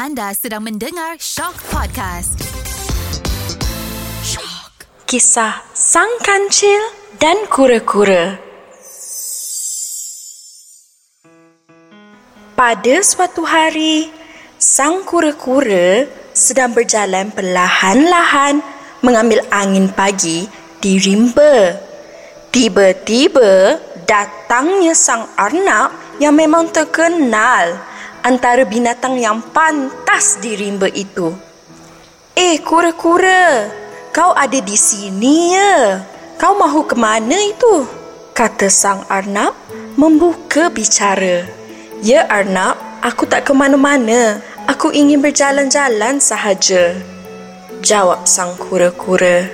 Anda sedang mendengar Shock Podcast. Shock. Kisah Sang Kancil dan Kura-Kura Pada suatu hari, Sang Kura-Kura sedang berjalan perlahan-lahan mengambil angin pagi di rimba. Tiba-tiba datangnya Sang Arnab yang memang terkenal antara binatang yang pantas di rimba itu. Eh, kura-kura, kau ada di sini ya? Kau mahu ke mana itu? Kata sang Arnab membuka bicara. Ya Arnab, aku tak ke mana-mana. Aku ingin berjalan-jalan sahaja. Jawab sang kura-kura.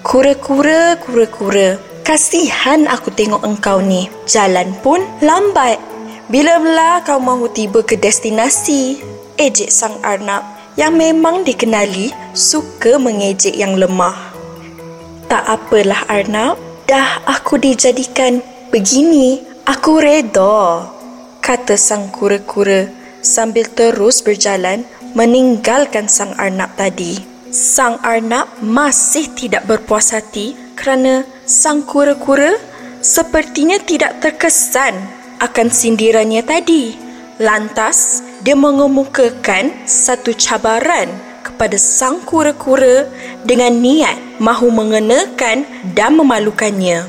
Kura-kura, kura-kura, kasihan aku tengok engkau ni. Jalan pun lambat. Bila-bila kau mahu tiba ke destinasi? Ejek sang Arnab yang memang dikenali suka mengejek yang lemah. Tak apalah Arnab, dah aku dijadikan begini, aku reda. Kata sang kura-kura sambil terus berjalan meninggalkan sang Arnab tadi. Sang Arnab masih tidak berpuas hati kerana sang kura-kura sepertinya tidak terkesan akan sindirannya tadi. Lantas, dia mengemukakan satu cabaran kepada sang kura-kura dengan niat mahu mengenakan dan memalukannya.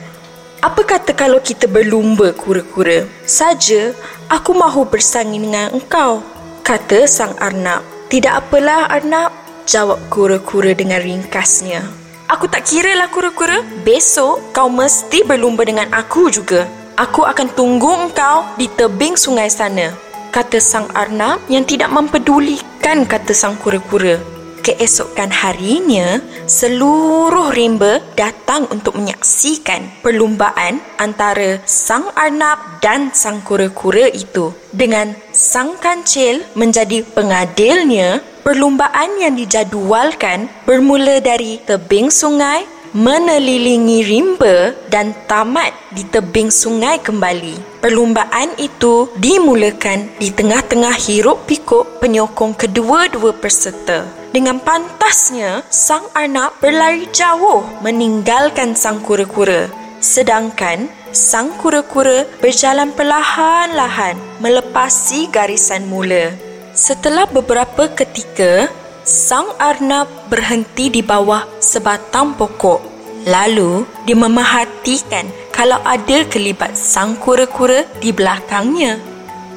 Apa kata kalau kita berlumba kura-kura? Saja, aku mahu bersangin dengan engkau, kata sang Arnab. Tidak apalah Arnab, jawab kura-kura dengan ringkasnya. Aku tak kira lah kura-kura. Besok kau mesti berlumba dengan aku juga. Aku akan tunggu engkau di tebing sungai sana, kata sang Arnab yang tidak mempedulikan kata sang kura-kura. Keesokan harinya, seluruh rimba datang untuk menyaksikan perlumbaan antara sang Arnab dan sang kura-kura itu. Dengan sang kancil menjadi pengadilnya, perlumbaan yang dijadualkan bermula dari tebing sungai menelilingi rimba dan tamat di tebing sungai kembali. Perlumbaan itu dimulakan di tengah-tengah hiruk pikuk penyokong kedua-dua peserta. Dengan pantasnya, sang Arnab berlari jauh meninggalkan sang kura-kura. Sedangkan sang kura-kura berjalan perlahan-lahan melepasi garisan mula. Setelah beberapa ketika, Sang Arnab berhenti di bawah sebatang pokok. Lalu, dia memerhatikan kalau ada kelibat sang kura-kura di belakangnya.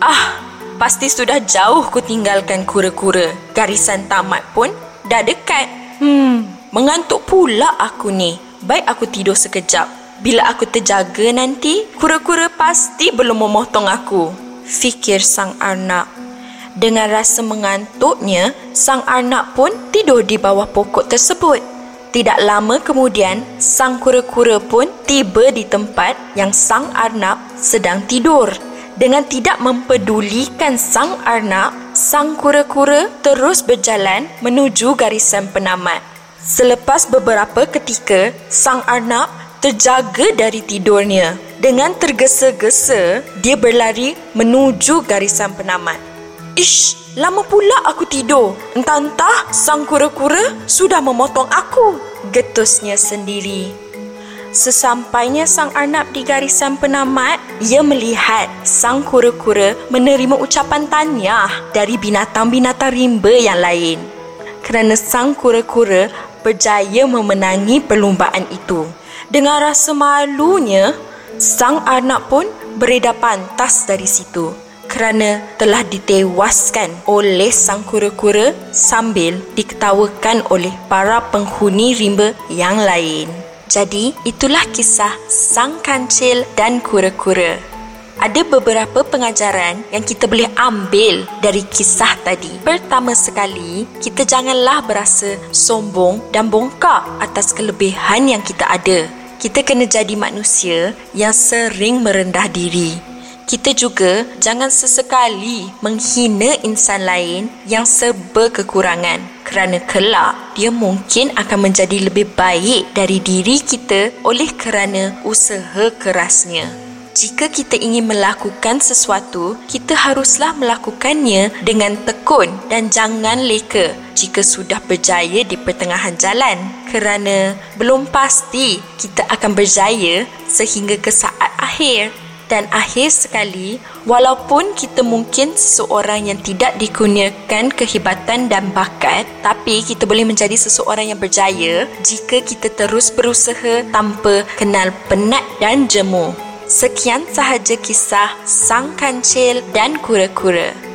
Ah, pasti sudah jauh ku tinggalkan kura-kura. Garisan tamat pun dah dekat. Hmm, mengantuk pula aku ni. Baik aku tidur sekejap. Bila aku terjaga nanti, kura-kura pasti belum memotong aku. Fikir sang Arnab. Dengan rasa mengantuknya, sang Arnab pun tidur di bawah pokok tersebut. Tidak lama kemudian, sang kura-kura pun tiba di tempat yang sang Arnab sedang tidur. Dengan tidak mempedulikan sang Arnab, sang kura-kura terus berjalan menuju garisan penamat. Selepas beberapa ketika, sang Arnab terjaga dari tidurnya. Dengan tergesa-gesa, dia berlari menuju garisan penamat. Ish, lama pula aku tidur. Entah-entah sang kura-kura sudah memotong aku. Getusnya sendiri. Sesampainya sang Arnab di garisan penamat, ia melihat sang kura-kura menerima ucapan tanya dari binatang-binatang rimba yang lain. Kerana sang kura-kura berjaya memenangi perlumbaan itu. Dengan rasa malunya, sang Arnab pun beredar pantas dari situ kerana telah ditewaskan oleh sang kura-kura sambil diketawakan oleh para penghuni rimba yang lain. Jadi, itulah kisah sang kancil dan kura-kura. Ada beberapa pengajaran yang kita boleh ambil dari kisah tadi. Pertama sekali, kita janganlah berasa sombong dan bongkak atas kelebihan yang kita ada. Kita kena jadi manusia yang sering merendah diri kita juga jangan sesekali menghina insan lain yang serba kekurangan kerana kelak dia mungkin akan menjadi lebih baik dari diri kita oleh kerana usaha kerasnya. Jika kita ingin melakukan sesuatu, kita haruslah melakukannya dengan tekun dan jangan leka jika sudah berjaya di pertengahan jalan kerana belum pasti kita akan berjaya sehingga ke saat akhir. Dan akhir sekali, walaupun kita mungkin seseorang yang tidak dikurniakan kehebatan dan bakat, tapi kita boleh menjadi seseorang yang berjaya jika kita terus berusaha tanpa kenal penat dan jemu. Sekian sahaja kisah Sang Kancil dan Kura-Kura.